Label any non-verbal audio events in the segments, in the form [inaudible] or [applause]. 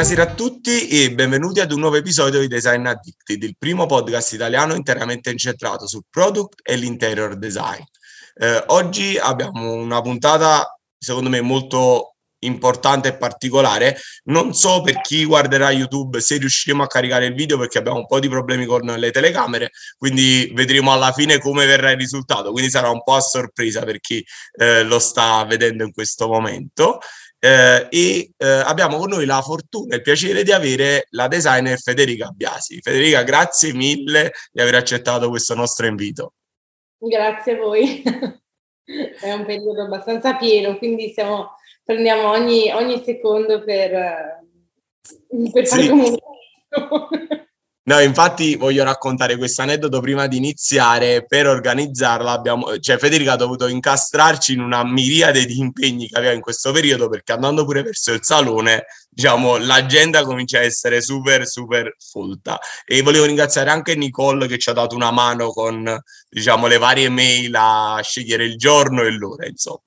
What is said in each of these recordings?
Buonasera a tutti e benvenuti ad un nuovo episodio di Design Addicted, il primo podcast italiano interamente incentrato sul product e l'interior design. Eh, oggi abbiamo una puntata, secondo me, molto importante e particolare. Non so per chi guarderà YouTube se riusciremo a caricare il video perché abbiamo un po' di problemi con le telecamere, quindi vedremo alla fine come verrà il risultato. Quindi sarà un po' a sorpresa per chi eh, lo sta vedendo in questo momento. Eh, e eh, abbiamo con noi la fortuna e il piacere di avere la designer Federica Biasi. Federica, grazie mille di aver accettato questo nostro invito. Grazie a voi. [laughs] È un periodo abbastanza pieno, quindi siamo prendiamo ogni, ogni secondo per, eh, per fare sì. comunicazione. [laughs] No, infatti voglio raccontare questo aneddoto prima di iniziare. Per organizzarla, abbiamo, cioè Federica ha dovuto incastrarci in una miriade di impegni che aveva in questo periodo perché andando pure verso il salone, diciamo, l'agenda comincia a essere super, super folta. E volevo ringraziare anche Nicole che ci ha dato una mano con, diciamo, le varie mail a scegliere il giorno e l'ora, insomma.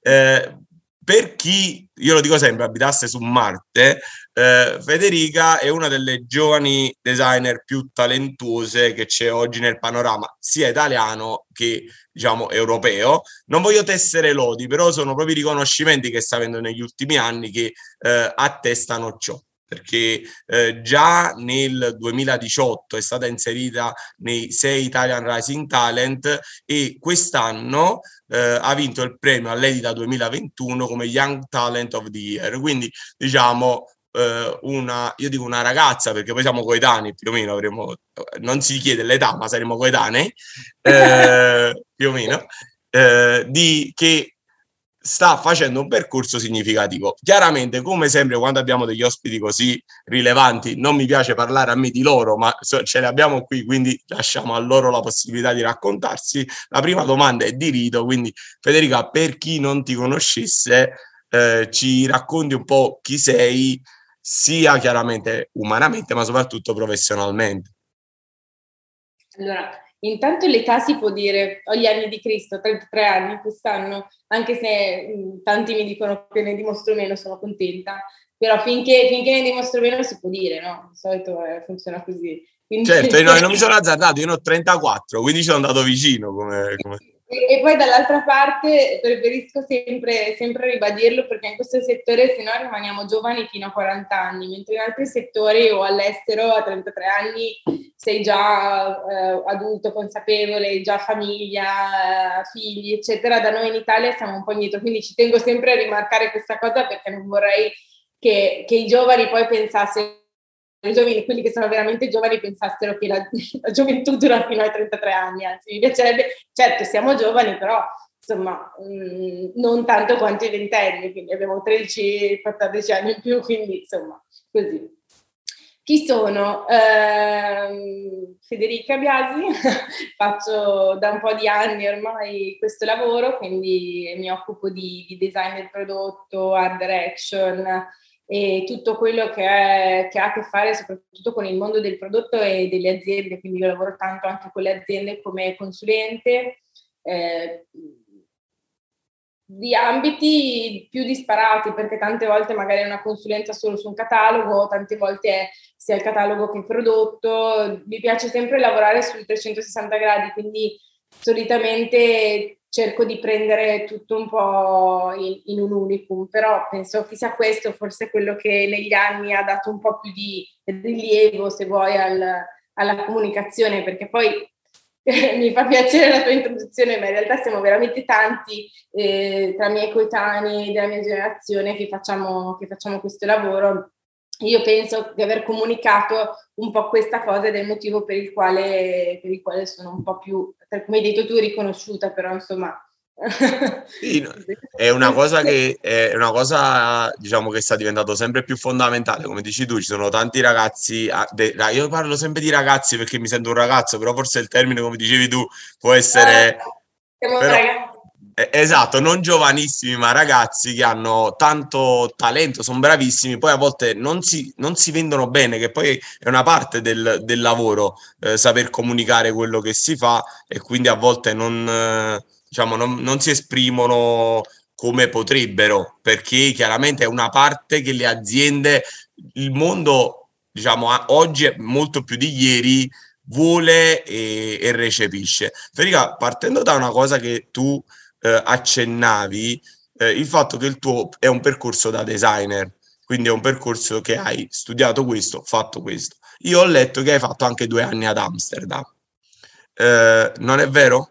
Eh, per chi, io lo dico sempre, abitasse su Marte, eh, Federica è una delle giovani designer più talentuose che c'è oggi nel panorama, sia italiano che diciamo europeo. Non voglio tessere lodi, però sono proprio i riconoscimenti che sta avendo negli ultimi anni che eh, attestano ciò perché eh, già nel 2018 è stata inserita nei sei Italian Rising Talent e quest'anno eh, ha vinto il premio all'Edita 2021 come Young Talent of the Year. Quindi diciamo eh, una, io dico una ragazza perché poi siamo coetanei più o meno, avremo, non si chiede l'età ma saremo coetanei eh, più o meno, eh, di, che sta facendo un percorso significativo. Chiaramente, come sempre, quando abbiamo degli ospiti così rilevanti, non mi piace parlare a me di loro, ma ce li abbiamo qui, quindi lasciamo a loro la possibilità di raccontarsi. La prima domanda è di rito, quindi Federica, per chi non ti conoscesse, eh, ci racconti un po' chi sei, sia chiaramente umanamente, ma soprattutto professionalmente. Allora, Intanto l'età si può dire, ho gli anni di Cristo, 33 anni quest'anno, anche se mh, tanti mi dicono che ne dimostro meno, sono contenta, però finché, finché ne dimostro meno si può dire, no? Di solito eh, funziona così. Quindi... Certo, io non mi [laughs] sono azzardato, io ne ho 34, quindi ci sono andato vicino come... come... E, e, poi dall'altra parte preferisco sempre, sempre ribadirlo perché in questo settore se no rimaniamo giovani fino a 40 anni, mentre in altri settori o all'estero a 33 anni sei già eh, adulto, consapevole, già famiglia, figli, eccetera. Da noi in Italia siamo un po' indietro, quindi ci tengo sempre a rimarcare questa cosa perché non vorrei che, che i giovani poi pensassero giovani, quelli che sono veramente giovani pensassero che la, la, gioventù dura fino ai 33 anni, anzi mi piacerebbe, certo siamo giovani, però insomma mh, mm, non tanto quanto i ventenni, quindi abbiamo 13-14 anni in più, quindi insomma così. Chi sono? Eh, Federica Biasi, [laughs] faccio da un po' di anni ormai questo lavoro, quindi mi occupo di, di design del prodotto, art direction, e tutto quello che, è, che, ha a che fare soprattutto con il mondo del prodotto e delle aziende, quindi io lavoro tanto anche con le aziende come consulente, eh, di ambiti più disparati, perché tante volte magari è una consulenza solo su un catalogo, tante volte è sia il catalogo che il prodotto. Mi piace sempre lavorare sui 360 gradi, quindi solitamente cerco di prendere tutto un po' in, in, un unicum, però penso che sia questo forse quello che negli anni ha dato un po' più di rilievo, se vuoi, al, alla comunicazione, perché poi [laughs] mi fa piacere la tua introduzione, ma in realtà siamo veramente tanti eh, tra i miei coetanei della mia generazione che facciamo, che facciamo questo lavoro io penso di aver comunicato un po' questa cosa ed è il motivo per il quale, per il quale sono un po' più, come hai detto tu, riconosciuta, però insomma... Sì, [laughs] è una cosa che è una cosa diciamo che sta diventando sempre più fondamentale. Come dici tu ci sono tanti ragazzi io parlo sempre di ragazzi perché mi sento un ragazzo però forse il termine come dicevi tu può essere siamo però, ragazzi eh, esatto, non giovanissimi, ma ragazzi che hanno tanto talento, sono bravissimi, poi a volte non si, non si vendono bene, che poi è una parte del, del lavoro, eh, saper comunicare quello che si fa e quindi a volte non, eh, diciamo, non, non si esprimono come potrebbero, perché chiaramente è una parte che le aziende, il mondo, diciamo, oggi è molto più di ieri, vuole e, e recepisce. Federica, partendo da una cosa che tu eh, accennavi, eh, il fatto che il tuo è un percorso da designer, quindi è un percorso che hai studiato questo, fatto questo. Io ho letto che hai fatto anche due anni ad Amsterdam. Eh, non è vero?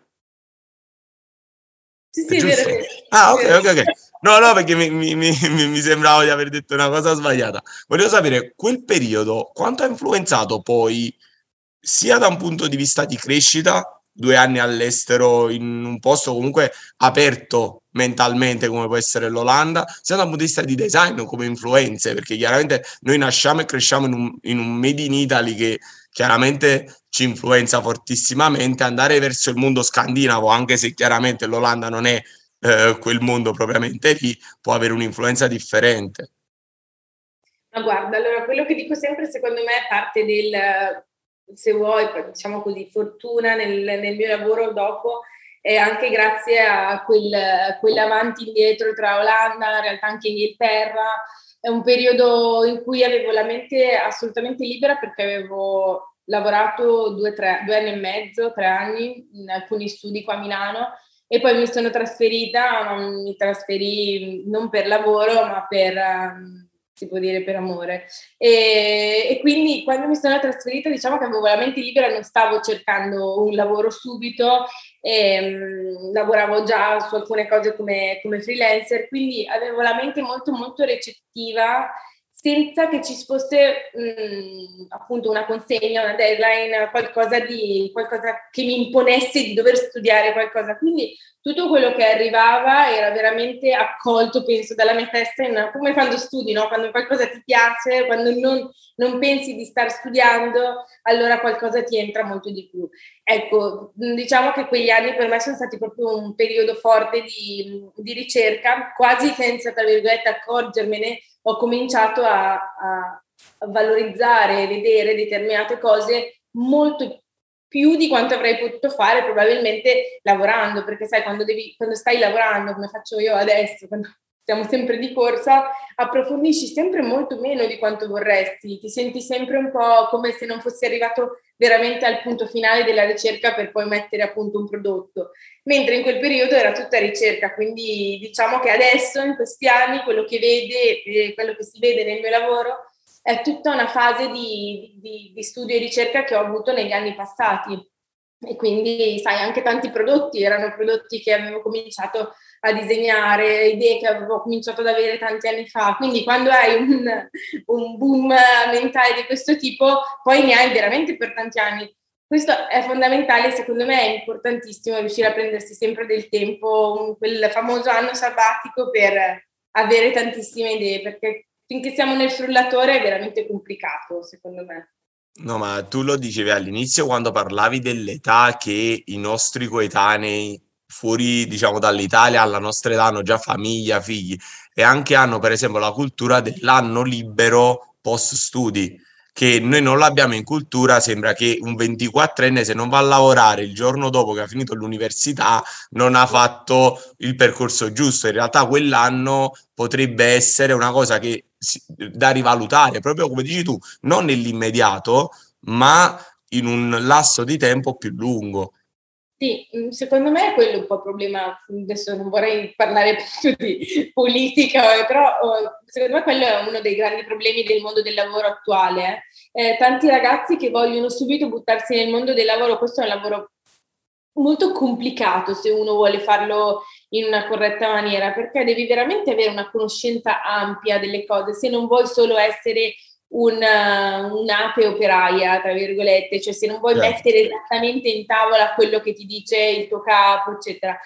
Sì, sì, è, vero. Ah, ok, ok, ok. No, no, perché mi, mi, mi, mi, sembrava di aver detto una cosa sbagliata. Volevo sapere, quel periodo, quanto ha influenzato poi, sia da un punto di vista di crescita, due anni all'estero in un posto comunque aperto mentalmente come può essere l'Olanda, sia da un punto di vista di design come influenze, perché chiaramente noi nasciamo e cresciamo in un, in un made in Italy che chiaramente ci influenza fortissimamente, andare verso il mondo scandinavo, anche se chiaramente l'Olanda non è eh, quel mondo propriamente lì, può avere un'influenza differente. Ma guarda, allora quello che dico sempre secondo me è parte del se vuoi, diciamo così, fortuna nel, nel mio lavoro dopo e anche grazie a quel, quell'avanti indietro tra Olanda, in realtà anche Inghilterra. È un periodo in cui avevo la mente assolutamente libera perché avevo lavorato due, tre, due anni e mezzo, tre anni in alcuni studi qua a Milano e poi mi sono trasferita, mi trasferì non per lavoro ma per... Si può dire per amore. E, e, quindi quando mi sono trasferita diciamo che avevo la mente libera, non stavo cercando un lavoro subito, e, um, lavoravo già su alcune cose come, come freelancer, quindi avevo la mente molto molto recettiva senza che ci fosse mh, mm, appunto una consegna, una deadline, qualcosa, di, qualcosa che mi imponesse di dover studiare qualcosa. Quindi tutto quello che arrivava era veramente accolto, penso, dalla mia testa, in, come quando studi, no? quando qualcosa ti piace, quando non, non pensi di star studiando, allora qualcosa ti entra molto di più. Ecco, diciamo che quegli anni per me sono stati proprio un periodo forte di, di ricerca, quasi senza, tra virgolette, accorgermene ho cominciato a, a, valorizzare e vedere determinate cose molto più di quanto avrei potuto fare probabilmente lavorando, perché sai, quando, devi, quando stai lavorando, come faccio io adesso, quando siamo sempre di corsa, approfondisci sempre molto meno di quanto vorresti, ti senti sempre un po' come se non fossi arrivato veramente al punto finale della ricerca per poi mettere a punto un prodotto, mentre in quel periodo era tutta ricerca, quindi diciamo che adesso in questi anni quello che vede, eh, quello che si vede nel mio lavoro è tutta una fase di, di, di studio e ricerca che ho avuto negli anni passati. E quindi sai anche tanti prodotti erano prodotti che avevo cominciato a disegnare, idee che avevo cominciato ad avere tanti anni fa. Quindi quando hai un, un boom mentale di questo tipo, poi ne hai veramente per tanti anni. Questo è fondamentale, secondo me è importantissimo riuscire a prendersi sempre del tempo, quel famoso anno sabbatico per avere tantissime idee, perché finché siamo nel frullatore è veramente complicato, secondo me. No, ma tu lo dicevi all'inizio quando parlavi dell'età che i nostri coetanei fuori, diciamo, dall'Italia alla nostra età hanno già famiglia, figli e anche hanno, per esempio, la cultura dell'anno libero post studi che noi non l'abbiamo in cultura, sembra che un 24enne se non va a lavorare il giorno dopo che ha finito l'università non ha fatto il percorso giusto. In realtà quell'anno potrebbe essere una cosa che da rivalutare, proprio come dici tu, non nell'immediato, ma in un lasso di tempo più lungo. Sì, mm, secondo me è quello un po' il problema, adesso non vorrei parlare [laughs] più di politica, eh, però oh, secondo me quello è uno dei grandi problemi del mondo del lavoro attuale. Eh. Eh, tanti ragazzi che vogliono subito buttarsi nel mondo del lavoro, questo è un lavoro molto complicato se uno vuole farlo in una corretta maniera, perché devi veramente avere una conoscenza ampia delle cose, se non vuoi solo essere una, un'ape operaia, tra virgolette, cioè se non vuoi certo. mettere esattamente in tavola quello che ti dice il tuo capo, eccetera.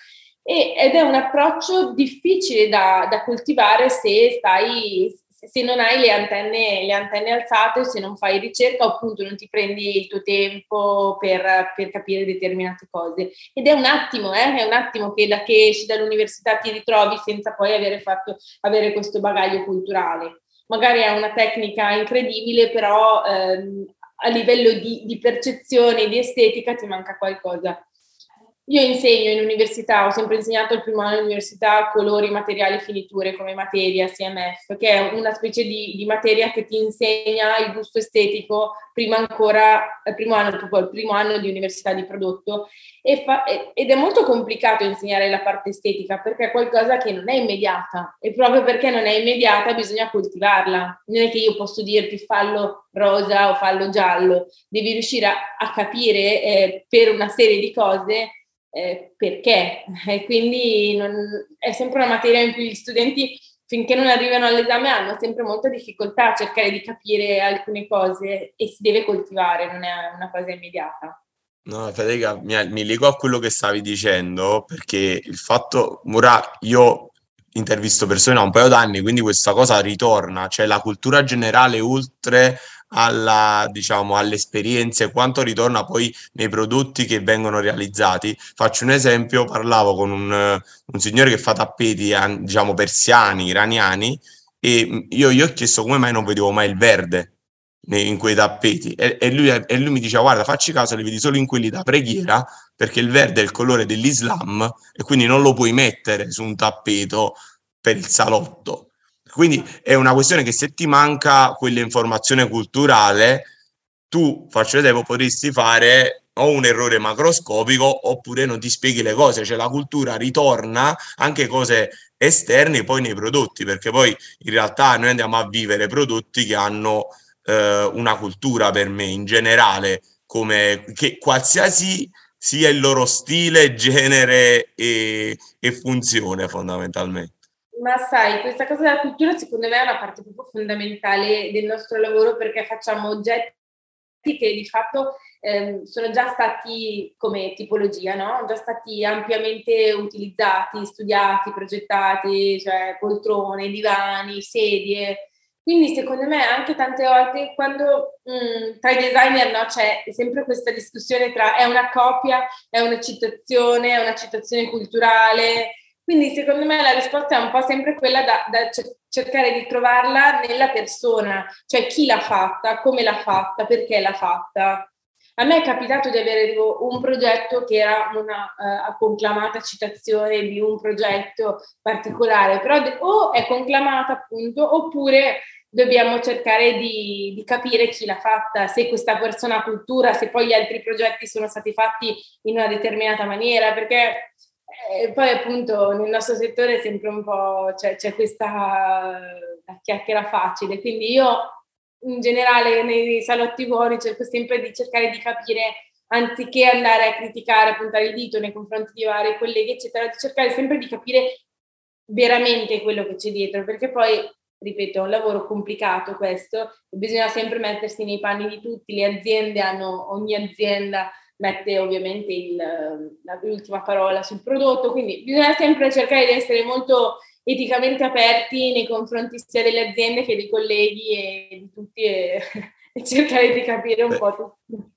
E, ed è un approccio difficile da, da coltivare se stai, se non hai le antenne, le antenne alzate, se non fai ricerca o appunto non ti prendi il tuo tempo per, per capire determinate cose. Ed è un attimo, eh, è un attimo che da che esci dall'università ti ritrovi senza poi avere fatto avere questo bagaglio culturale magari è una tecnica incredibile, però ehm, a livello di, di percezione, di estetica ti manca qualcosa. Io insegno in università, ho sempre insegnato il primo anno all'università colori, materiali, finiture come materia CMF, che è una specie di, di materia che ti insegna il gusto estetico prima ancora, il primo anno, proprio il primo anno di università di prodotto. E fa, ed è molto complicato insegnare la parte estetica perché è qualcosa che non è immediata e proprio perché non è immediata bisogna coltivarla. Non è che io posso dirti fallo rosa o fallo giallo, devi riuscire a, a capire eh, per una serie di cose eh, perché. E quindi non, è sempre una materia in cui gli studenti, finché non arrivano all'esame, hanno sempre molta difficoltà a cercare di capire alcune cose e si deve coltivare, non è una cosa immediata. No, Federica, mi, mi lego a quello che stavi dicendo perché il fatto, ora io intervisto persone da un paio d'anni, quindi questa cosa ritorna, cioè la cultura generale oltre alla, diciamo, alle esperienze, quanto ritorna poi nei prodotti che vengono realizzati. Faccio un esempio, parlavo con un, un signore che fa tappeti, diciamo, persiani, iraniani, e io gli ho chiesto come mai non vedevo mai il verde in quei tappeti e, e, lui, e, lui, mi diceva guarda facci caso li vedi solo in quelli da preghiera perché il verde è il colore dell'Islam e quindi non lo puoi mettere su un tappeto per il salotto quindi è una questione che se ti manca quell'informazione culturale, tu, faccio vedere, potresti fare o un errore macroscopico oppure non ti spieghi le cose, cioè la cultura ritorna anche cose esterne poi nei prodotti, perché poi in realtà noi andiamo a vivere prodotti che hanno eh, una cultura per me in generale, come che qualsiasi sia il loro stile, genere e, e funzione fondamentalmente. Ma sai, questa cosa della cultura secondo me è una parte proprio fondamentale del nostro lavoro perché facciamo oggetti che di fatto ehm, sono già stati come tipologia, no? Già stati ampiamente utilizzati, studiati, progettati, cioè poltrone, divani, sedie. Quindi secondo me anche tante volte quando mh, mm, tra i designer no, c'è sempre questa discussione tra è una copia, è una citazione, è una citazione culturale, quindi secondo me la risposta è un po' sempre quella da, da cercare di trovarla nella persona, cioè chi l'ha fatta, come l'ha fatta, perché l'ha fatta. A me è capitato di avere un progetto che era una uh, conclamata citazione di un progetto particolare, però o è conclamata appunto, oppure dobbiamo cercare di, di, capire chi l'ha fatta, se questa persona ha cultura, se poi gli altri progetti sono stati fatti in una determinata maniera, perché e poi appunto nel nostro settore sempre un po' c'è, c'è questa chiacchiera facile, quindi io in generale nei salotti buoni cerco sempre di cercare di capire, anziché andare a criticare, a puntare il dito nei confronti di vari colleghi, eccetera, di cercare sempre di capire veramente quello che c'è dietro, perché poi, ripeto, è un lavoro complicato questo, bisogna sempre mettersi nei panni di tutti, le aziende hanno, ogni azienda mette ovviamente il, l'ultima parola sul prodotto, quindi bisogna sempre cercare di essere molto eticamente aperti nei confronti sia delle aziende che dei colleghi e di tutti e, [laughs] e cercare di capire un Beh. po' tutto.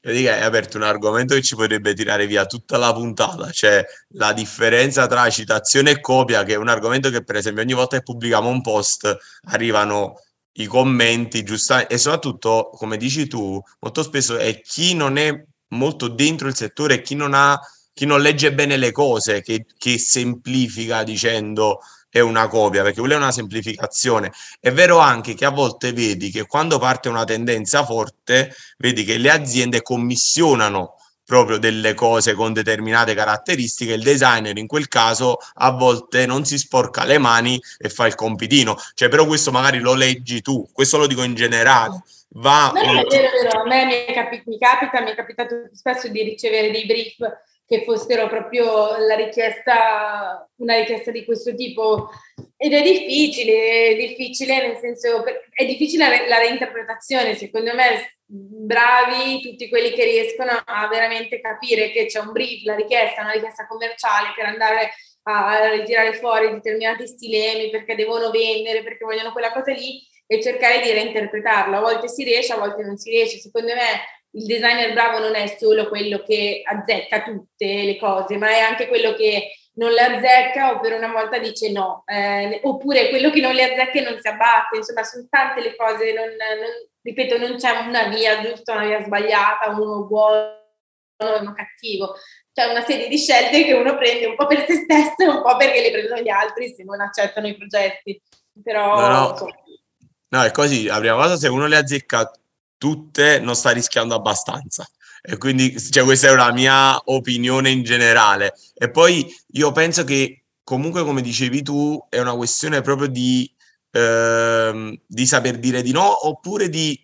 Dica, hai aperto un argomento che ci potrebbe tirare via tutta la puntata, cioè la differenza tra citazione e copia, che è un argomento che per esempio ogni volta che pubblichiamo un post arrivano i commenti, giusta, e soprattutto, come dici tu, molto spesso è chi non è molto dentro il settore chi non ha chi non legge bene le cose, che, che semplifica dicendo è una copia, perché quella è una semplificazione. È vero anche che a volte vedi che quando parte una tendenza forte, vedi che le aziende commissionano proprio delle cose con determinate caratteristiche, il designer in quel caso a volte non si sporca le mani e fa il compitino, cioè però questo magari lo leggi tu, questo lo dico in generale va... No, è vero, è vero. A me mi, capi- mi capita, mi è capitato spesso di ricevere dei brief che fossero proprio la richiesta, una richiesta di questo tipo. Ed è difficile, è difficile nel senso, è difficile la reinterpretazione, secondo me bravi tutti quelli che riescono a veramente capire che c'è un brief, la richiesta, una richiesta commerciale per andare a ritirare fuori determinati stilemi perché devono vendere, perché vogliono quella cosa lì e cercare di reinterpretarlo. A volte si riesce, a volte non si riesce. Secondo me il designer bravo non è solo quello che azzecca tutte le cose, ma è anche quello che non le azzecca o per una volta dice no, eh, oppure quello che non le azzecca e non si abbatte. Insomma, sono tante le cose, non, non, ripeto, non c'è una via giusta, una via sbagliata, uno buono uno cattivo. C'è una serie di scelte che uno prende un po' per se stesso e un po' perché le prendono gli altri se non accettano i progetti. Però... No, no. No è così, la prima cosa se uno le azzecca tutte non sta rischiando abbastanza. E quindi cioè, questa è una mia opinione in generale. E poi io penso che comunque, come dicevi tu, è una questione proprio di, ehm, di saper dire di no oppure di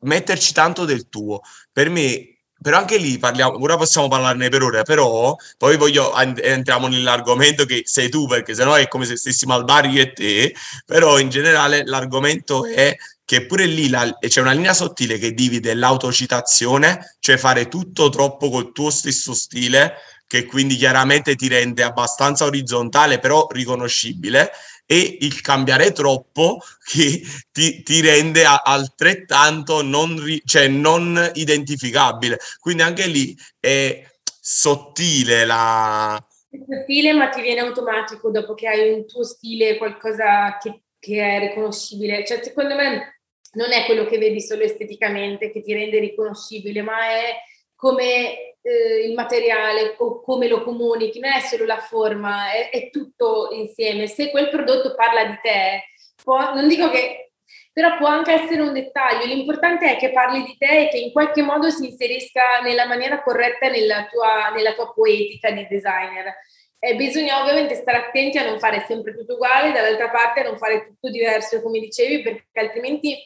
metterci tanto del tuo. Per me però anche lì parliamo, ora possiamo parlarne per ore, però poi voglio, entriamo nell'argomento che sei tu, perché sennò è come se stessimo al bar io e te, però in generale l'argomento è che pure lì la, c'è una linea sottile che divide l'autocitazione, cioè fare tutto troppo col tuo stesso stile, che quindi chiaramente ti rende abbastanza orizzontale, però riconoscibile, e il cambiare troppo [laughs] che ti, ti rende a, altrettanto non, ri, cioè non identificabile. Quindi anche lì è sottile la... È sottile ma ti viene automatico dopo che hai un tuo stile, qualcosa che, che è riconoscibile. Cioè secondo me non è quello che vedi solo esteticamente che ti rende riconoscibile, ma è come eh, il materiale o come lo comunichi, non è solo la forma, è, è, tutto insieme. Se quel prodotto parla di te, può, non dico che, però può anche essere un dettaglio, l'importante è che parli di te e che in qualche modo si inserisca nella maniera corretta nella tua, nella tua poetica di designer. Eh, bisogna ovviamente stare attenti a non fare sempre tutto uguale, dall'altra parte a non fare tutto diverso, come dicevi, perché altrimenti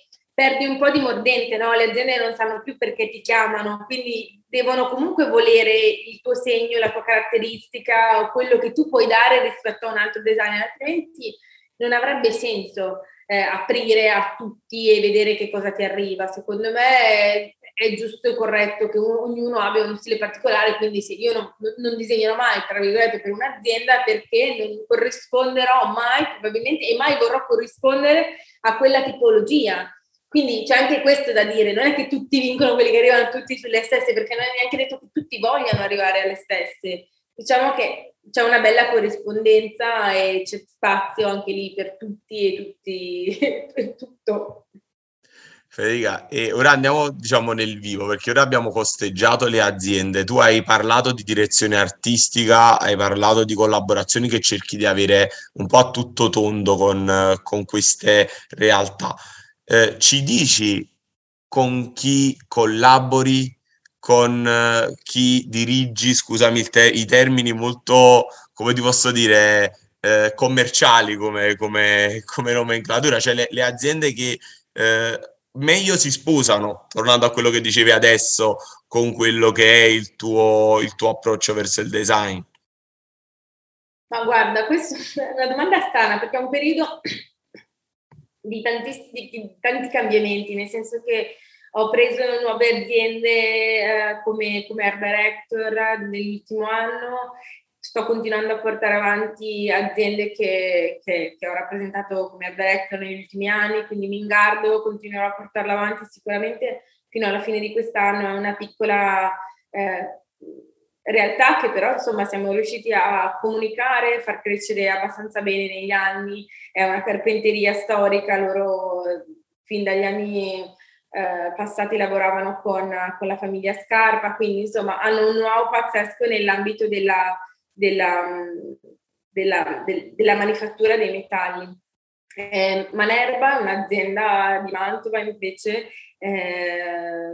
perdi un po' di mordente, no? Le aziende non sanno più perché ti chiamano, quindi devono comunque volere il tuo segno, la tua caratteristica o quello che tu puoi dare rispetto a un altro designer, altrimenti non avrebbe senso eh, aprire a tutti e vedere che cosa ti arriva. Secondo me è, giusto e corretto che un, ognuno abbia uno stile particolare, quindi se io non, non disegnerò mai, tra virgolette, per un'azienda perché non corrisponderò mai probabilmente e mai vorrò corrispondere a quella tipologia quindi c'è anche questo da dire, non è che tutti vincono quelli che arrivano tutti sulle stesse, perché non è neanche detto che tutti vogliano arrivare alle stesse. Diciamo che c'è una bella corrispondenza e c'è spazio anche lì per tutti e tutti, [laughs] per tutto. Federica, e ora andiamo diciamo nel vivo perché ora abbiamo costeggiato le aziende. Tu hai parlato di direzione artistica, hai parlato di collaborazioni che cerchi di avere un po' a tutto tondo con, con queste realtà. Eh, ci dici con chi collabori, con eh, chi dirigi, scusami te- i termini molto, come ti posso dire, eh, commerciali come, come, come, nomenclatura, cioè le, le aziende che eh, meglio si sposano, tornando a quello che dicevi adesso, con quello che è il tuo, il tuo approccio verso il design? Ma guarda, questa è una domanda strana perché è un periodo di, di tanti cambiamenti, nel senso che ho preso nuove aziende eh, come, come Art Director nell'ultimo anno, sto continuando a portare avanti aziende che, che, che ho rappresentato come Art Director negli ultimi anni, quindi Mingardo continuerò a portarla avanti sicuramente fino alla fine di quest'anno, è una piccola... Eh, realtà che però insomma siamo riusciti a comunicare, far crescere abbastanza bene negli anni, è una carpenteria storica, loro fin dagli anni eh, passati lavoravano con, con, la famiglia Scarpa, quindi insomma hanno un know pazzesco nell'ambito della, della, della, del, della manifattura dei metalli. Eh, Manerba, un'azienda di Mantova invece, eh,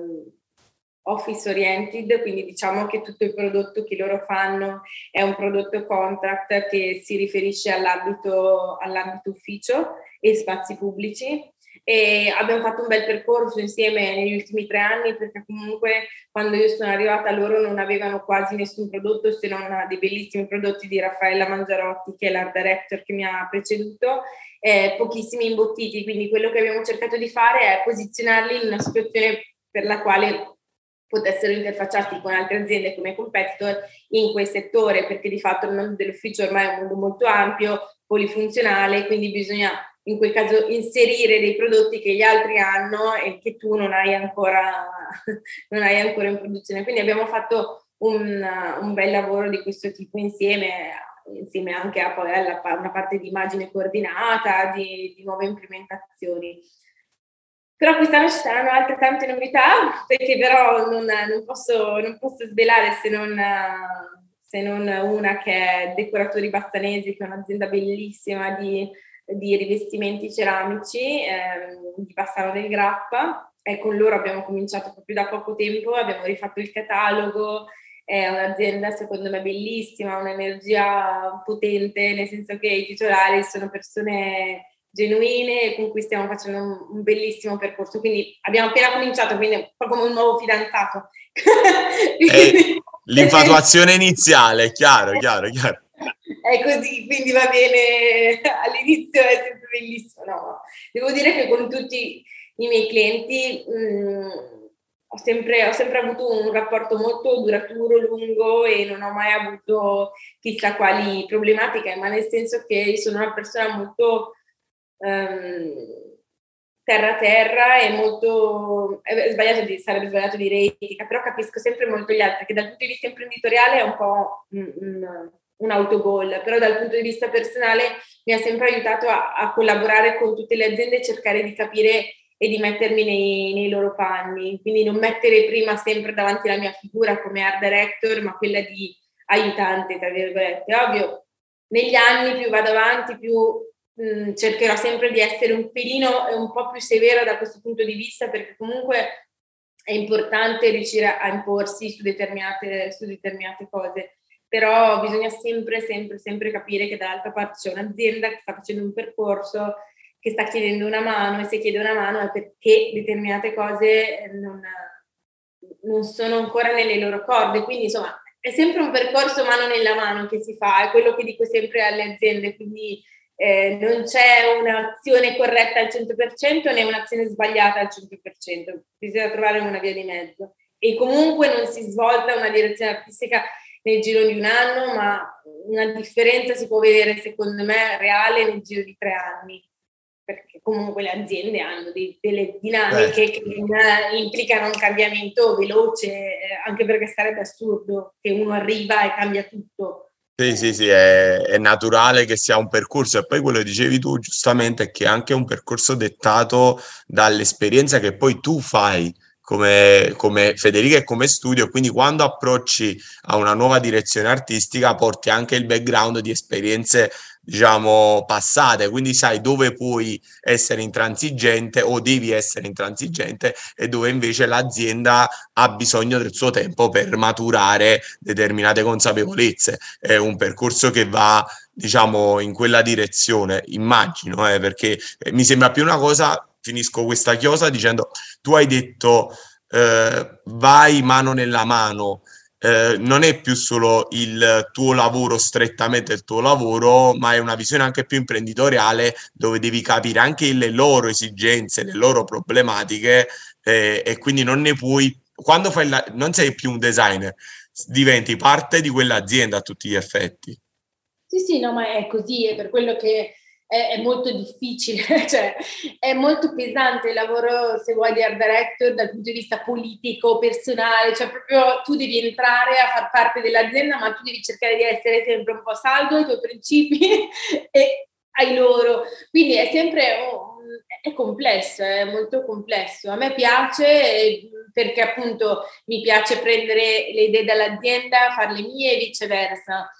office oriented, quindi diciamo che tutto il prodotto che loro fanno è un prodotto contract che si riferisce all'ambito, all'ambito ufficio e spazi pubblici. E abbiamo fatto un bel percorso insieme negli ultimi tre anni perché comunque quando io sono arrivata loro non avevano quasi nessun prodotto se non dei bellissimi prodotti di Raffaella Mangiarotti che è l'art director che mi ha preceduto eh, pochissimi imbottiti quindi quello che abbiamo cercato di fare è posizionarli in una situazione per la quale potessero interfacciarsi con altre aziende come competitor in quel settore, perché di fatto il mondo dell'ufficio ormai è un mondo molto ampio, polifunzionale, quindi bisogna in quel caso inserire dei prodotti che gli altri hanno e che tu non hai ancora, [laughs] non hai ancora in produzione. Quindi abbiamo fatto un, un bel lavoro di questo tipo insieme, insieme anche a poi alla, una parte di immagine coordinata, di, di nuove implementazioni. Però quest'anno ci saranno altre tante novità, perché però non, non, posso, non posso, svelare se non, se non, una che è Decoratori Bassanesi, che è un'azienda bellissima di, di rivestimenti ceramici eh, di Bassano del Grappa. E con loro abbiamo cominciato proprio da poco tempo, abbiamo rifatto il catalogo, è un'azienda secondo me bellissima, un'energia potente, nel senso che i titolari sono persone genuine e con cui stiamo facendo un, un, bellissimo percorso. Quindi abbiamo appena cominciato, quindi è come un nuovo fidanzato. [laughs] quindi, l'infatuazione [laughs] iniziale, chiaro, chiaro, chiaro. È così, quindi va bene, [laughs] all'inizio è sempre bellissimo. No, devo dire che con tutti i miei clienti mh, mm, ho, sempre, ho sempre avuto un rapporto molto duraturo, lungo e non ho mai avuto chissà quali problematiche, ma nel senso che sono una persona molto um, terra terra e molto è sbagliato di, sarebbe sbagliato dire etica, però capisco sempre molto gli altri, che dal punto di vista imprenditoriale è un po' un, un, un autogol, però dal punto di vista personale mi ha sempre aiutato a, a collaborare con tutte le aziende e cercare di capire e di mettermi nei, nei, loro panni, quindi non mettere prima sempre davanti la mia figura come art director, ma quella di aiutante, tra virgolette. Ovvio, negli anni più vado avanti, più mh, cercherò sempre di essere un pelino e un po' più severa da questo punto di vista, perché comunque è importante riuscire a imporsi su determinate, su determinate cose. Però bisogna sempre, sempre, sempre capire che dall'altra parte c'è un'azienda che sta facendo un percorso che sta chiedendo una mano e se chiede una mano è perché determinate cose non, non sono ancora nelle loro corde. Quindi insomma è sempre un percorso mano nella mano che si fa, è quello che dico sempre alle aziende, quindi eh, non c'è un'azione corretta al 100% né un'azione sbagliata al 100%, bisogna trovare una via di mezzo. E comunque non si svolta una direzione artistica nel giro di un anno, ma una differenza si può vedere secondo me reale nel giro di tre anni perché comunque le aziende hanno dei, delle dinamiche Beh. che implicano un cambiamento veloce, eh, anche perché sarebbe assurdo che uno arriva e cambia tutto. Sì, sì, sì, è, è, naturale che sia un percorso. E poi quello che dicevi tu giustamente è che è anche un percorso dettato dall'esperienza che poi tu fai come, come Federica e come studio, quindi quando approcci a una nuova direzione artistica porti anche il background di esperienze diciamo passate, quindi sai dove puoi essere intransigente o devi essere intransigente e dove invece l'azienda ha bisogno del suo tempo per maturare determinate consapevolezze. È un percorso che va diciamo in quella direzione, immagino, eh, perché mi sembra più una cosa finisco questa chiosa dicendo tu hai detto eh, vai mano nella mano eh, non è più solo il tuo lavoro, strettamente il tuo lavoro, ma è una visione anche più imprenditoriale dove devi capire anche le loro esigenze, le loro problematiche eh, e quindi non ne puoi, quando fai la, non sei più un designer, diventi parte di quell'azienda a tutti gli effetti. Sì, sì, no, ma è così, è per quello che è, è, molto difficile, [laughs] cioè è molto pesante il lavoro, se vuoi, di art director dal punto di vista politico, personale, cioè proprio tu devi entrare a far parte dell'azienda, ma tu devi cercare di essere sempre un po' saldo ai tuoi principi [laughs] e ai loro. Quindi è sempre oh, è complesso, è molto complesso. A me piace perché appunto mi piace prendere le idee dall'azienda, farle mie e viceversa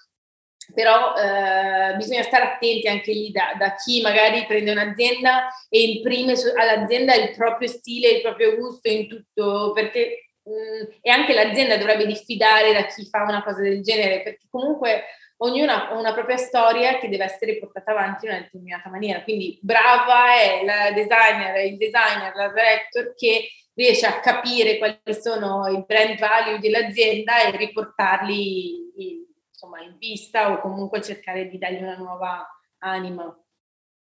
però eh, bisogna stare attenti anche lì da, da, chi magari prende un'azienda e imprime all'azienda il proprio stile, il proprio gusto in tutto, perché mh, mm, e anche l'azienda dovrebbe diffidare da chi fa una cosa del genere, perché comunque ognuno ha una propria storia che deve essere portata avanti in una determinata maniera. Quindi brava è la designer, il designer, la director che riesce a capire quali sono i brand value dell'azienda e riportarli in, insomma, in vista o comunque cercare di dargli una nuova anima.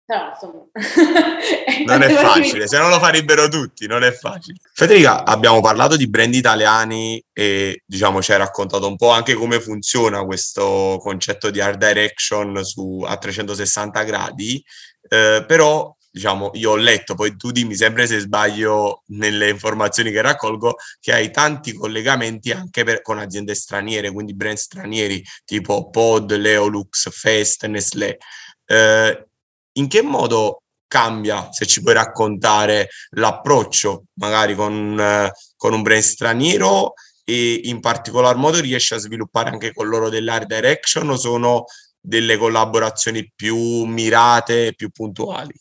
Però insomma... [laughs] non è facile, se non lo farebbero tutti, non è facile. Federica, abbiamo parlato di brand italiani e diciamo ci hai raccontato un po' anche come funziona questo concetto di art direction su, a 360 gradi, eh, però diciamo, io ho letto, poi tu dimmi sempre se sbaglio nelle informazioni che raccolgo, che hai tanti collegamenti anche per, con aziende straniere, quindi brand stranieri tipo Pod, Leolux, Fest, Nestlé. Eh, in che modo cambia, se ci puoi raccontare l'approccio, magari con, eh, con un brand straniero e in particolar modo riesci a sviluppare anche con loro dell'art direction o sono delle collaborazioni più mirate, più puntuali?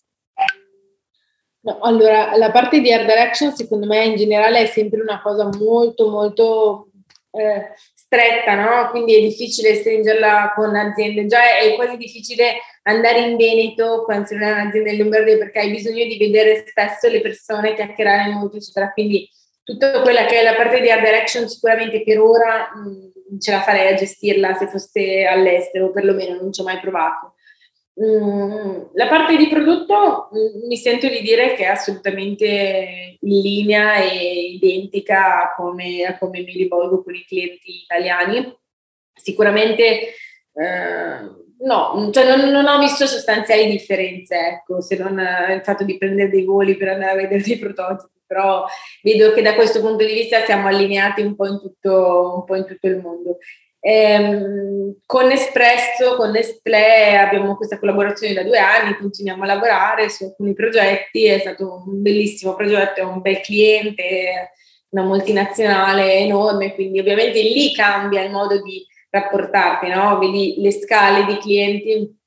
No, allora, la parte di art direction secondo me in generale è sempre una cosa molto molto eh, stretta, no? Quindi è difficile stringerla con aziende. Già è, quasi difficile andare in Veneto quando si è un'azienda in Lombardia perché hai bisogno di vedere spesso le persone chiacchierare molto, eccetera. Quindi tutta quella che è la parte di art direction sicuramente per ora mh, ce la farei a gestirla se fosse all'estero, perlomeno non ci ho mai provato. Mm, la parte di prodotto mm, mi sento di dire che è assolutamente in linea e identica a come, a come mi rivolgo con i clienti italiani. Sicuramente eh, no, cioè non, non, ho visto sostanziali differenze, ecco, se non il fatto di prendere dei voli per andare a vedere dei prototipi, però vedo che da questo punto di vista siamo allineati un po' in tutto, un po in tutto il mondo. Ehm, con Espresso, con Nestlé abbiamo questa collaborazione da due anni, continuiamo a lavorare su alcuni progetti, è stato un bellissimo progetto, è un bel cliente, una multinazionale enorme, quindi ovviamente lì cambia il modo di rapportarti, no? Vedi le scale di clienti.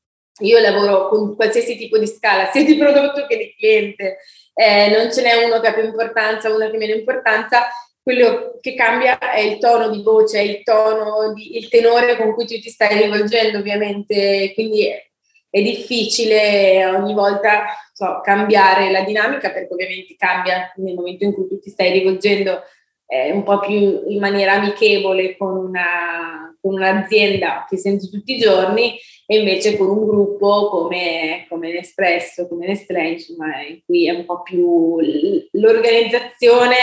Io lavoro con qualsiasi tipo di scala, sia di prodotto che di cliente, eh, non ce n'è uno che ha più importanza, uno che meno importanza, quello che cambia è il tono di voce, il tono, di, il tenore con cui tu ti stai rivolgendo ovviamente, quindi è, è difficile ogni volta so, cambiare la dinamica perché ovviamente cambia nel momento in cui tu ti stai rivolgendo eh, un po' più in maniera amichevole con, una, con un'azienda che senti tutti i giorni e invece con un gruppo come, come Nespresso, come Nestlé, insomma, in cui è un po' più l'organizzazione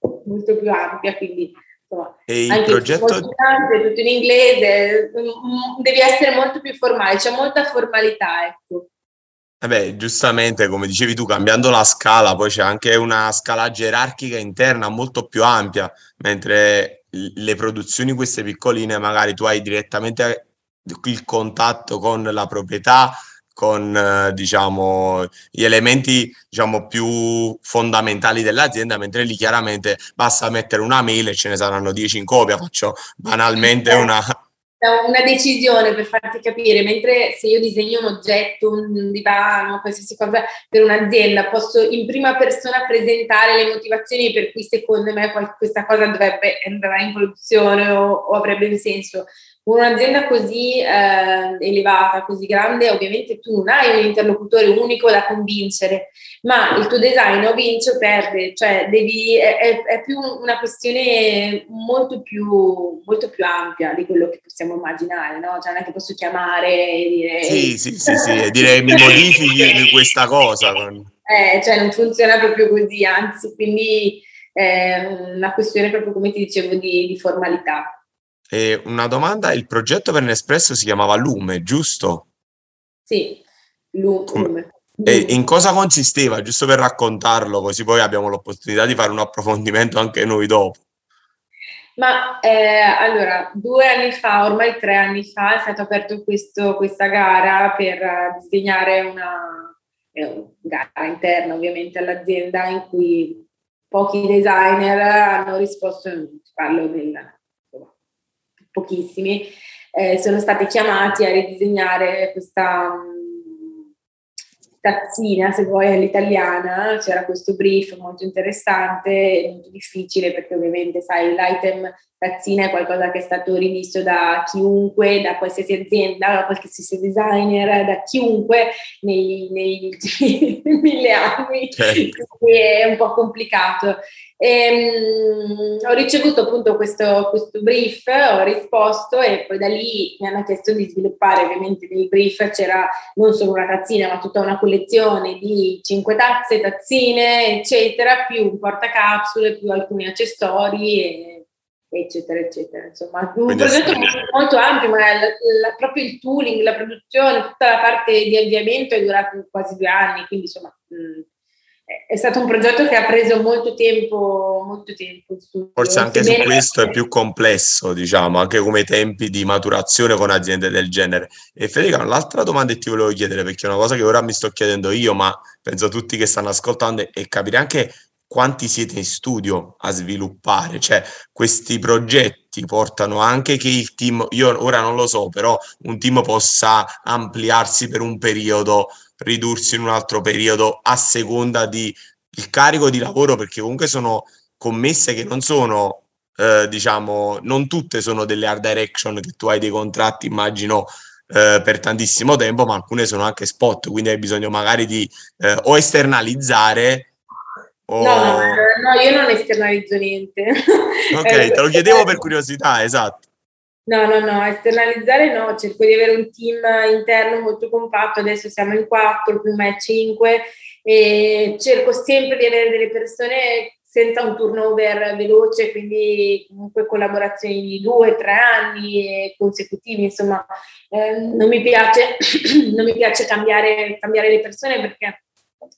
molto più ampia, quindi insomma, e il progetto... tutto in inglese, mm, devi essere molto più formale, c'è molta formalità, ecco. Vabbè, giustamente, come dicevi tu, cambiando la scala, poi c'è anche una scala gerarchica interna molto più ampia, mentre le produzioni queste piccoline magari tu hai direttamente il contatto con la proprietà, con eh, diciamo, gli elementi diciamo, più fondamentali dell'azienda, mentre lì chiaramente basta mettere una mail e ce ne saranno 10 in copia, faccio banalmente una... Una decisione per farti capire, mentre se io disegno un oggetto, un divano, qualsiasi cosa per un'azienda, posso in prima persona presentare le motivazioni per cui secondo me questa cosa dovrebbe andare in produzione o, o avrebbe un senso un'azienda così eh, elevata, così grande, ovviamente tu non hai un interlocutore unico da convincere, ma il tuo design o vince o perde, cioè devi, è, è, più una questione molto più, molto più ampia di quello che possiamo immaginare, no? Cioè non è che posso chiamare e dire... Sì, sì, sì, sì, dire mi [laughs] modifichi questa cosa. Eh, cioè non funziona proprio così, anzi, quindi è una questione proprio, come ti dicevo, di, di formalità. E una domanda, il progetto per Nespresso si chiamava Lume, giusto? Sì, Lume. E in cosa consisteva, giusto per raccontarlo, così poi abbiamo l'opportunità di fare un approfondimento anche noi dopo. Ma eh, allora, due anni fa, ormai tre anni fa, è stata aperta questa gara per disegnare una, eh, gara interna ovviamente all'azienda in cui pochi designer hanno risposto, parlo del pochissimi, eh, sono stati chiamati a ridisegnare questa um, tazzina, se vuoi, all'italiana. C'era questo brief molto interessante, molto difficile perché ovviamente, sai, l'item tazzina è qualcosa che è stato rivisto da chiunque, da qualsiasi azienda, da qualsiasi designer, da chiunque nei, negli ultimi [laughs] mille anni, certo. è un po' complicato. E, um, ho ricevuto appunto questo, questo, brief, ho risposto e poi da lì mi hanno chiesto di sviluppare, ovviamente nel brief c'era non solo una tazzina ma tutta una collezione di cinque tazze, tazzine, eccetera, più un portacapsule, più alcuni accessori, e, eccetera, eccetera. Insomma, un Quindi progetto molto, ampio, ma la, la, proprio il tooling, la produzione, tutta la parte di avviamento è durato quasi due anni, quindi insomma... Mh, è stato un progetto che ha preso molto tempo, molto tempo. Forse anche su questo è più complesso, diciamo, anche come tempi di maturazione con aziende del genere. E Federica, l'altra domanda che ti volevo chiedere, perché è una cosa che ora mi sto chiedendo io, ma penso tutti che stanno ascoltando, è capire anche quanti siete in studio a sviluppare, cioè questi progetti portano anche che il team, io ora non lo so, però un team possa ampliarsi per un periodo ridursi in un altro periodo a seconda di il carico di lavoro, perché comunque sono commesse che non sono, eh, diciamo, non tutte sono delle art direction che tu hai dei contratti, immagino, eh, per tantissimo tempo, ma alcune sono anche spot, quindi hai bisogno magari di eh, o esternalizzare o... No, no, no, io non esternalizzo niente. [laughs] Ok, te lo chiedevo per curiosità, esatto. No, no, no, esternalizzare no, cerco di avere un team interno molto compatto, adesso siamo in quattro, più me cinque, e cerco sempre di avere delle persone senza un turnover veloce, quindi comunque collaborazioni di due, tre anni consecutivi, insomma, eh, non mi piace, [clears throat] non mi piace cambiare, cambiare le persone perché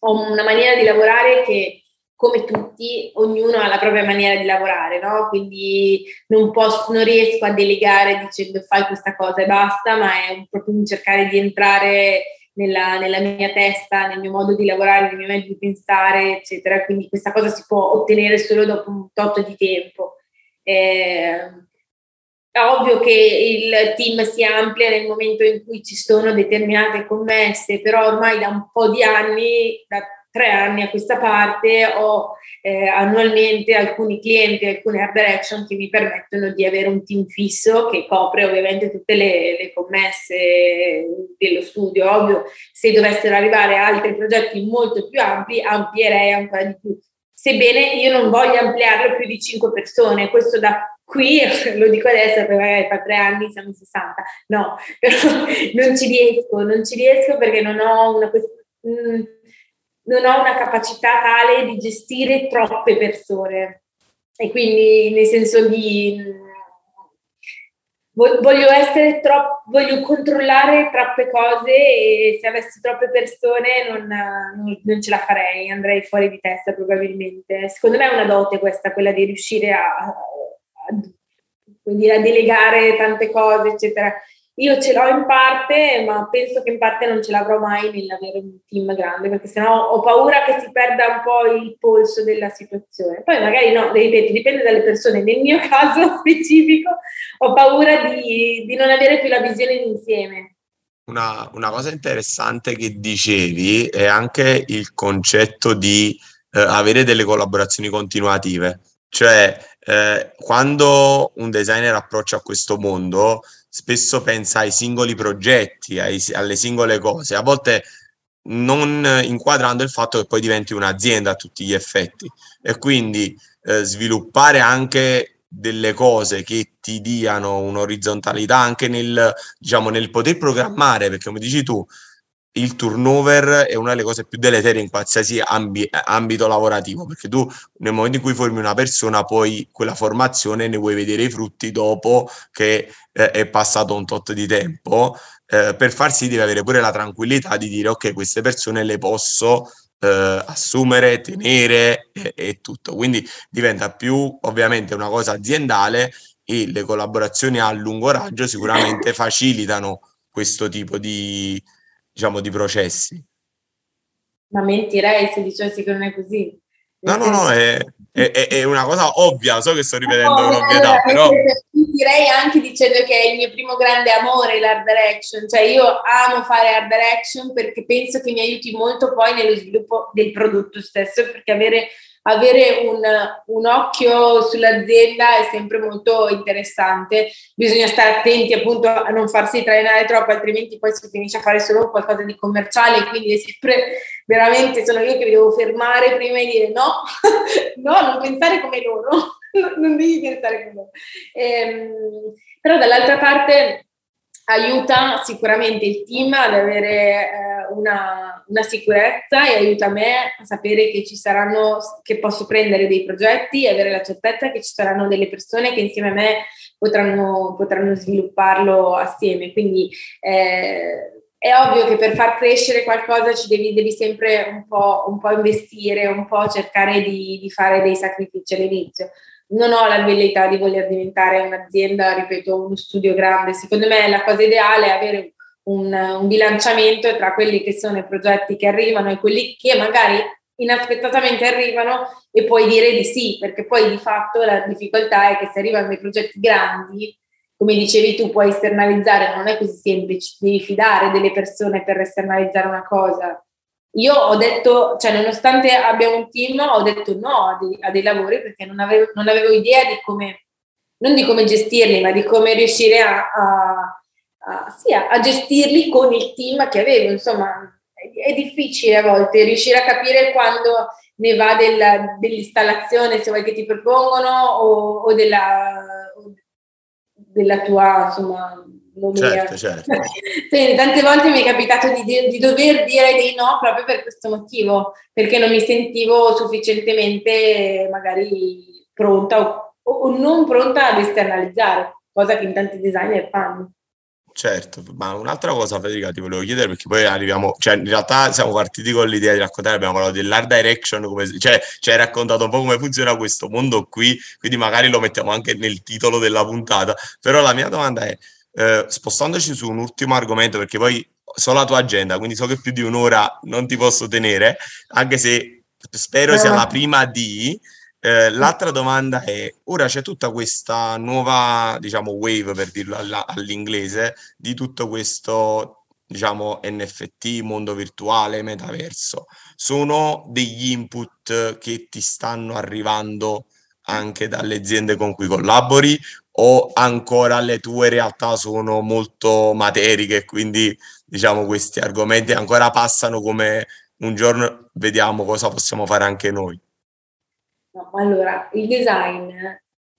ho una maniera di lavorare che come tutti, ognuno ha la propria maniera di lavorare, no? Quindi non, posso, non riesco a delegare dicendo fai questa cosa e basta, ma è proprio un cercare di entrare nella, nella, mia testa, nel mio modo di lavorare, nel mio modo di pensare, eccetera. Quindi questa cosa si può ottenere solo dopo un tot di tempo. Eh, è ovvio che il team si amplia nel momento in cui ci sono determinate commesse, però ormai da un po' di anni, da tre anni a questa parte ho eh, annualmente alcuni clienti, alcune art direction che mi permettono di avere un team fisso che copre ovviamente tutte le, le commesse dello studio. Ovvio, se dovessero arrivare altri progetti molto più ampi, amplierei ancora di più. Sebbene io non voglia ampliarlo più di 5 persone, questo da qui [laughs] lo dico adesso perché magari fa tre anni siamo 60, no, però [laughs] non ci riesco, non ci riesco perché non ho una questione mm, non ho una capacità tale di gestire troppe persone. E quindi nel senso di voglio essere troppo voglio controllare troppe cose e se avessi troppe persone non, non, non, ce la farei andrei fuori di testa probabilmente. Secondo me è una dote questa quella di riuscire a, a, a, a delegare tante cose eccetera io ce l'ho in parte, ma penso che in parte non ce l'avrò mai nell'avere un team grande, perché sennò ho paura che si perda un po' il polso della situazione. Poi magari no, ripeto, dipende dalle persone. Nel mio [laughs] caso specifico ho paura di, di non avere più la visione d'insieme. Una, una, cosa interessante che dicevi è anche il concetto di eh, avere delle collaborazioni continuative. Cioè, eh, quando un designer approccia a questo mondo, spesso pensa ai singoli progetti, ai, alle singole cose, a volte non inquadrando il fatto che poi diventi un'azienda a tutti gli effetti. E quindi eh, sviluppare anche delle cose che ti diano un'orizzontalità anche nel, diciamo, nel poter programmare, perché come dici tu, il turnover è una delle cose più deleterie in qualsiasi ambi- ambito lavorativo, perché tu nel momento in cui formi una persona, poi quella formazione ne vuoi vedere i frutti dopo che eh, è passato un tot di tempo. Eh, per far sì devi avere pure la tranquillità di dire ok, queste persone le posso eh, assumere, tenere e, e tutto. Quindi diventa più ovviamente una cosa aziendale e le collaborazioni a lungo raggio sicuramente facilitano questo tipo di diciamo, di processi. Ma mentirei se dicessi che non è così. No, no, no, è, è, è, una cosa ovvia, so che sto ripetendo no, un'ovvietà, allora, però... Direi anche dicendo che è il mio primo grande amore l'art direction, cioè io amo fare art direction perché penso che mi aiuti molto poi nello sviluppo del prodotto stesso, perché avere avere un, un, occhio sull'azienda è sempre molto interessante. Bisogna stare attenti appunto a non farsi trainare troppo, altrimenti poi si finisce a fare solo qualcosa di commerciale. Quindi è sempre veramente sono io che mi devo fermare prima e dire no, [laughs] no, non pensare come loro, [laughs] non devi pensare come loro. Ehm, però dall'altra parte aiuta sicuramente il team ad avere eh, una, una, sicurezza e aiuta me a sapere che ci saranno, che posso prendere dei progetti e avere la certezza che ci saranno delle persone che insieme a me potranno, potranno svilupparlo assieme. Quindi eh, è ovvio che per far crescere qualcosa ci devi, devi sempre un po', un po', investire, un po' cercare di, di fare dei sacrifici all'inizio. Non ho la velleità di voler diventare un'azienda, ripeto, uno studio grande. Secondo me la cosa ideale è avere un, un bilanciamento tra quelli che sono i progetti che arrivano e quelli che magari inaspettatamente arrivano e puoi dire di sì, perché poi di fatto la difficoltà è che se arrivano dei progetti grandi, come dicevi tu, puoi esternalizzare, non è così semplice, devi fidare delle persone per esternalizzare una cosa. Io ho detto, cioè nonostante abbia un team, ho detto no a dei, a dei lavori perché non avevo, non avevo, idea di come, non di come gestirli, ma di come riuscire a, a, a, sì, a gestirli con il team che avevo. Insomma, è, è difficile a volte riuscire a capire quando ne va della, dell'installazione, se vuoi che ti propongono, o, o della della tua insomma certo, certo. [laughs] Quindi tante volte mi è capitato di, di, dover dire dei no proprio per questo motivo, perché non mi sentivo sufficientemente magari pronta o, o non pronta ad esternalizzare, cosa che in tanti designer fanno. Certo, ma un'altra cosa Federica ti volevo chiedere perché poi arriviamo, cioè in realtà siamo partiti con l'idea di raccontare, abbiamo parlato dell'art direction, come, cioè ci hai raccontato un po' come funziona questo mondo qui, quindi magari lo mettiamo anche nel titolo della puntata, però la mia domanda è, eh, spostandoci su un ultimo argomento, perché poi so la tua agenda, quindi so che più di un'ora non ti posso tenere, anche se spero sia la prima di... Eh, l'altra domanda è, ora c'è tutta questa nuova, diciamo, wave, per dirlo alla, all'inglese, di tutto questo, diciamo, NFT, mondo virtuale, metaverso. Sono degli input che ti stanno arrivando anche dalle aziende con cui collabori o ancora le tue realtà sono molto materiche, quindi diciamo questi argomenti ancora passano come un giorno vediamo cosa possiamo fare anche noi. No, allora, il design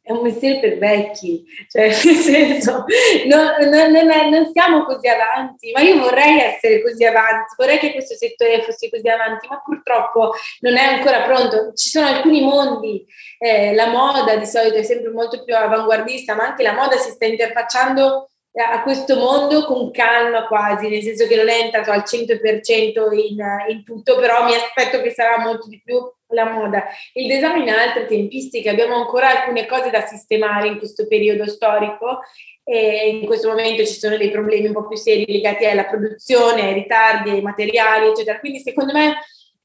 è un mestiere per vecchi, cioè [laughs] nel senso, non, non, non, non, siamo così avanti, ma io vorrei essere così avanti, vorrei che questo settore fosse così avanti, ma purtroppo non è ancora pronto. Ci sono alcuni mondi, eh, la moda di solito è sempre molto più avanguardista, ma anche la moda si sta interfacciando a questo mondo con calma quasi, nel senso che non è entrato al 100% in, in tutto, però mi aspetto che sarà molto di più la moda. Il design ha altre tempistiche, abbiamo ancora alcune cose da sistemare in questo periodo storico e in questo momento ci sono dei problemi un po' più seri legati alla produzione, ai ritardi, ai materiali, eccetera. Quindi secondo me,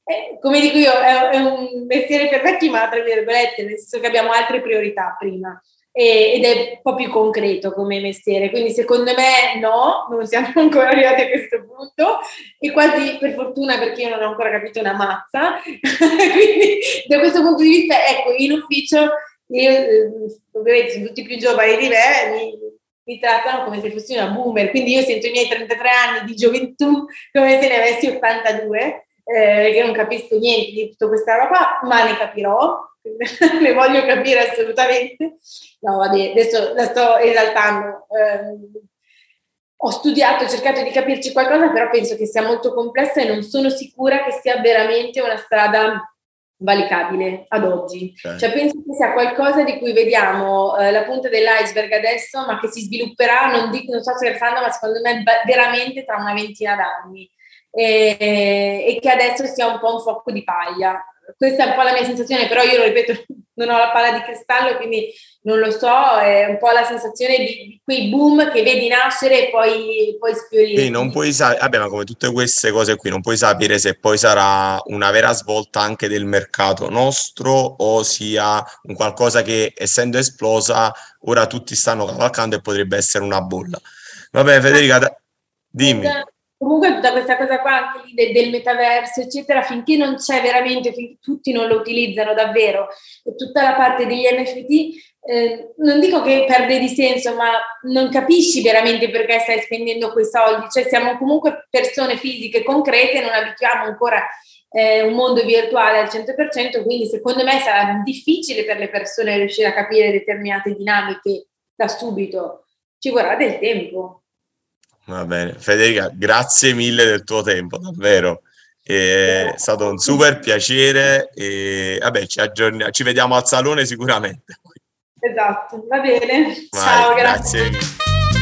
eh, come dico io, è, è un mestiere per vecchi, ma tra virgolette, nel senso che abbiamo altre priorità prima ed è un po' più concreto come mestiere. Quindi secondo me no, non siamo [laughs] ancora arrivati a questo punto e quasi per fortuna perché io non ho ancora capito una mazza. [laughs] Quindi da questo punto di vista, ecco, in ufficio io, eh, ovviamente sono tutti più giovani di me, mi, mi trattano come se fossi una boomer, quindi io sento i miei 33 anni di gioventù come se ne avessi 82, eh, perché non capisco niente di tutta questa roba ma ne capirò, [laughs] le voglio capire assolutamente. No, vabbè, adesso la sto esaltando. Eh, ho studiato, ho cercato di capirci qualcosa, però penso che sia molto complessa e non sono sicura che sia veramente una strada valicabile ad oggi. Okay. Cioè penso che sia qualcosa di cui vediamo eh, la punta dell'iceberg adesso, ma che si svilupperà, non, dico, non sto scherzando, ma secondo me veramente tra una ventina d'anni. E, e che adesso sia un po' un fuoco di paglia questa è un po' la mia sensazione, però io lo ripeto, [laughs] non ho la palla di cristallo, quindi non lo so, è un po' la sensazione di, quei boom che vedi nascere e poi, poi sfiorire. Sì, non puoi sapere, vabbè, ma come tutte queste cose qui, non puoi sapere se poi sarà una vera svolta anche del mercato nostro o sia un qualcosa che essendo esplosa ora tutti stanno cavalcando e potrebbe essere una bolla. Vabbè, Federica, dimmi comunque tutta questa cosa qua anche lì del, metaverso, eccetera, finché non c'è veramente, finché tutti non lo utilizzano davvero, e tutta la parte degli NFT, eh, non dico che perde di senso, ma non capisci veramente perché stai spendendo quei soldi, cioè siamo comunque persone fisiche concrete, non abitiamo ancora eh, un mondo virtuale al 100%, quindi secondo me sarà difficile per le persone riuscire a capire determinate dinamiche da subito, ci vorrà del tempo. Va bene, Federica, grazie mille del tuo tempo, davvero. È stato un super piacere e vabbè, ci, aggiorniamo, ci vediamo al salone sicuramente. Esatto, va bene. Vai, Ciao, grazie. grazie.